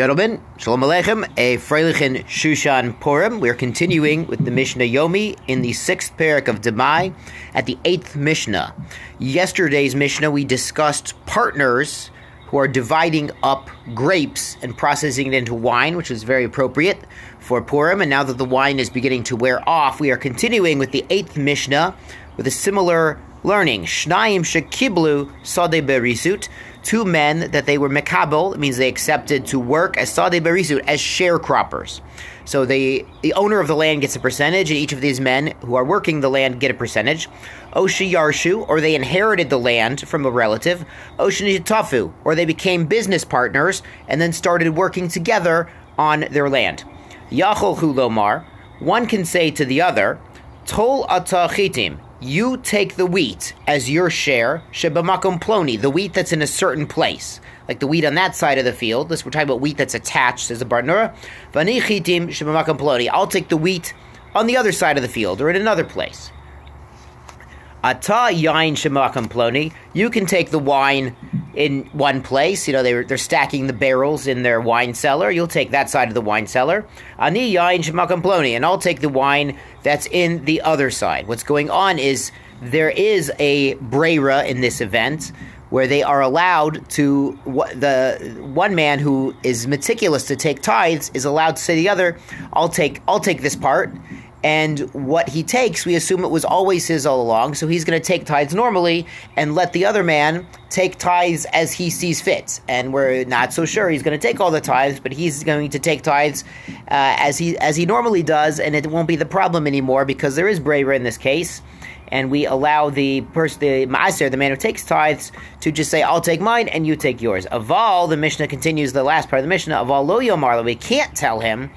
Gentlemen, Shalom Aleichem, a Freilichen Shushan Purim. We're continuing with the Mishnah Yomi in the sixth parak of Demai at the eighth Mishnah. Yesterday's Mishnah, we discussed partners who are dividing up grapes and processing it into wine, which is very appropriate for Purim. And now that the wine is beginning to wear off, we are continuing with the eighth Mishnah with a similar learning. Shnayim shekiblu sade berisut. Two men that they were mekabel, means they accepted to work as sade berisut, as sharecroppers. So the the owner of the land gets a percentage, and each of these men who are working the land get a percentage. Oshi yarshu, or they inherited the land from a relative. Oshi tafu, or they became business partners and then started working together on their land. Yachol one can say to the other, Tol atachitim, you take the wheat as your share, shebamakom ploni, the wheat that's in a certain place, like the wheat on that side of the field. This we're talking about wheat that's attached, says the Bartenura. Vani chitim shebamakom ploni. I'll take the wheat on the other side of the field or in another place. Ata yain shemakam ploni. You can take the wine in one place. You know they're they're stacking the barrels in their wine cellar. You'll take that side of the wine cellar. Ani yain shemakam ploni, and I'll take the wine that's in the other side. What's going on is there is a brera in this event where they are allowed to the one man who is meticulous to take tithes is allowed to say to the other, "I'll take I'll take this part." And what he takes, we assume it was always his all along. So he's going to take tithes normally and let the other man take tithes as he sees fit. And we're not so sure he's going to take all the tithes, but he's going to take tithes uh, as he as he normally does, and it won't be the problem anymore because there is brera in this case. And we allow the person, the maaser, the man who takes tithes, to just say, "I'll take mine and you take yours." Aval, the Mishnah continues the last part of the Mishnah. Aval lo yomar, we can't tell him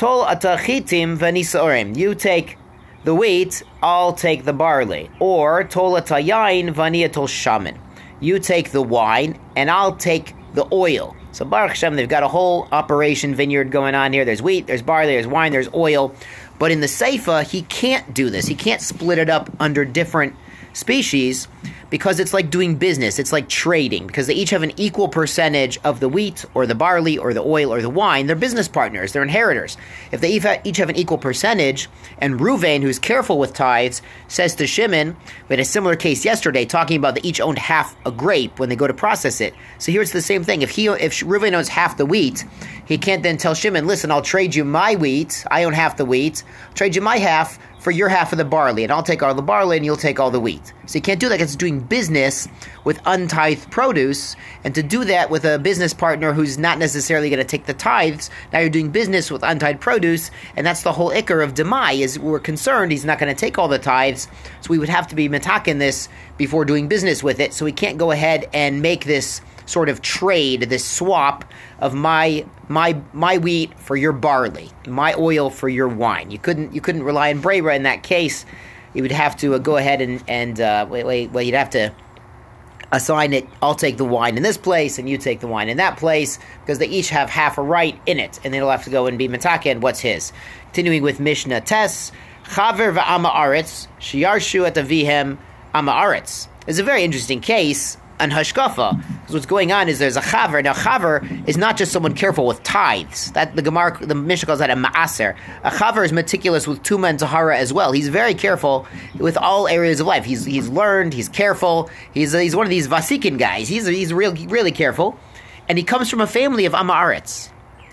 Tol atachitim vanisorim. You take the wheat, I'll take the barley. Or tol atayain vaniatol shaman. You take the wine, and I'll take the oil. So Baruch Hashem, they've got a whole operation vineyard going on here. There's wheat, there's barley, there's wine, there's oil. But in the Seifa, he can't do this. He can't split it up under different species because it's like doing business. It's like trading because they each have an equal percentage of the wheat or the barley or the oil or the wine. They're business partners. They're inheritors. If they each have an equal percentage, and Ruvain, who's careful with tithes, says to Shimon, we had a similar case yesterday talking about they each owned half a grape when they go to process it. So here it's the same thing. If he if Ruvain owns half the wheat, he can't then tell Shimon, listen, I'll trade you my wheat. I own half the wheat. I'll trade you my half for your half of the barley, and I'll take all the barley and you'll take all the wheat. So you can't do that. Because it's doing business with untithed produce, and to do that with a business partner who's not necessarily going to take the tithes, now you're doing business with untithed produce, and that's the whole ikar of demai. Is we're concerned he's not going to take all the tithes, so we would have to be metakin this before doing business with it. So we can't go ahead and make this sort of trade, this swap of my my my wheat for your barley, my oil for your wine. You couldn't you couldn't rely on Brera in that case. You would have to uh, go ahead and and uh, wait wait well you'd have to assign it. I'll take the wine in this place, and you take the wine in that place because they each have half a right in it, and they'll have to go and be metaken. What's his? Continuing with Mishnah Tes Chaver va'ama aretz shiyarshu et avihem ama aretz. It's a very interesting case and hashkafa. Because what's going on is there's a chaver. Now, chaver is not just someone careful with tithes. That the Gemara, the Mishnah calls that a maaser. A chaver is meticulous with tuma and tahara as well. He's very careful with all areas of life. He's he's learned. He's careful. He's he's one of these vasikin guys. He's he's real really careful, and he comes from a family of amaretz.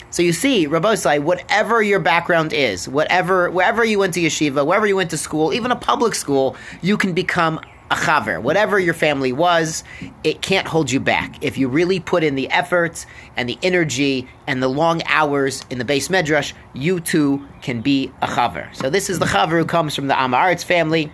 So you see, Rabosai, whatever your background is, whatever wherever you went to yeshiva, wherever you went to school, even a public school, you can become a chaver, whatever your family was, it can't hold you back. If you really put in the effort and the energy and the long hours in the beis medrash, you too can be a chaver. So this is the chaver who comes from the Amaretz family.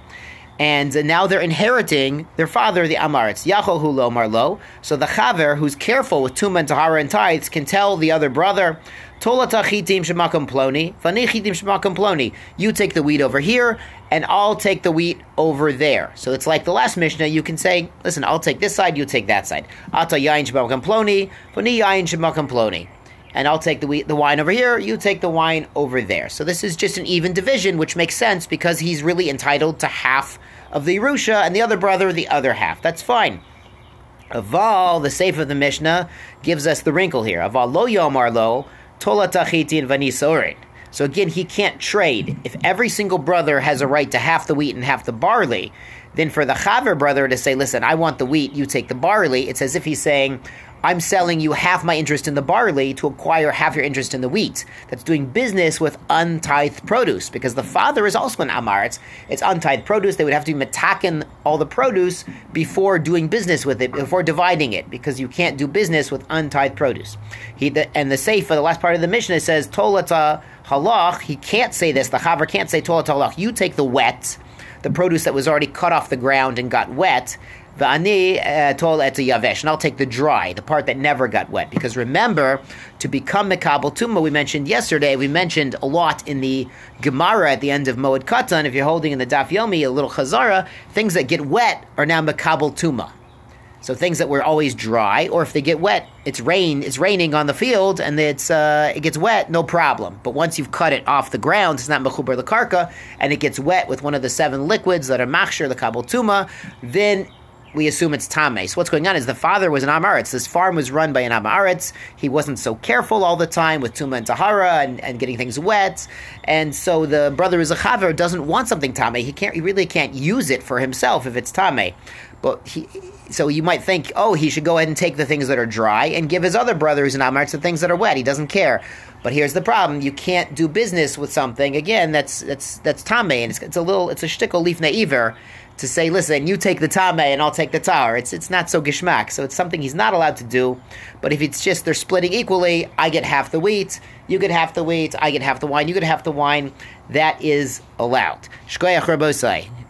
And now they're inheriting their father, the Amaretz. Yachol hulo marlo. So the chaver, who's careful with tumah and tahara and tithes, can tell the other brother, Tolatachitim shemakom ploni, vanichitim shemakom ploni. You take the wheat over here, and I'll take the wheat over there. So it's like the last Mishnah. You can say, listen, I'll take this side, you take that side. Ata yain shemakom ploni, vani yain shemakom ploni. And I'll take the the wine over here. You take the wine over there. So this is just an even division, which makes sense because he's really entitled to half of the Yerusha, and the other brother the other half. That's fine. Aval, the seifa of the Mishnah, gives us the wrinkle here. Aval lo yomar lo, tola tachiti and vanisorin. So again, he can't trade. If every single brother has a right to half the wheat and half the barley, then for the Chaver brother to say, listen, I want the wheat, you take the barley, it's as if he's saying, I'm selling you half my interest in the barley to acquire half your interest in the wheat. That's doing business with untithed produce because the father is also an amaretz. It's untithed produce. They would have to metakin all the produce before doing business with it, before dividing it, because you can't do business with untithed produce. He the, and the for the last part of the Mishnah says tolata halach. He can't say this. The chaver can't say tolata halach. You take the wet the produce that was already cut off the ground and got wet, Va'ani uh, tol et yavesh, and I'll take the dry, the part that never got wet. Because remember, to become mekabel tuma, we mentioned yesterday, we mentioned a lot in the Gemara at the end of Moed Katan. If you're holding in the Daf Yomi a little Chazara, things that get wet are now mekabel tuma. So things that were always dry, or if they get wet, it's rain, it's raining on the field, and it's uh, it gets wet, no problem. But once you've cut it off the ground, it's not mechuber the karka, and it gets wet with one of the seven liquids that are machshir the kabel tuma, then we assume it's Tame. So what's going on is the father was an Amaretz. This farm was run by an Amaretz. He wasn't so careful all the time with Tuma and Tahara and, and getting things wet. And so the brother is a Chaver, doesn't want something Tame. He can't he really can't use it for himself if it's Tame. But he so you might think, oh, he should go ahead and take the things that are dry and give his other brothers an Amaretz the things that are wet. He doesn't care. But here's the problem: you can't do business with something again that's that's that's Tame, and it's, it's a little it's a shtickle lifnei iver to say, listen, you take the tame and I'll take the tahor. It's it's not so geshmak. So it's something he's not allowed to do. But if it's just they're splitting equally, I get half the wheat, you get half the wheat, I get half the wine, you get half the wine, that is allowed. Shkoyach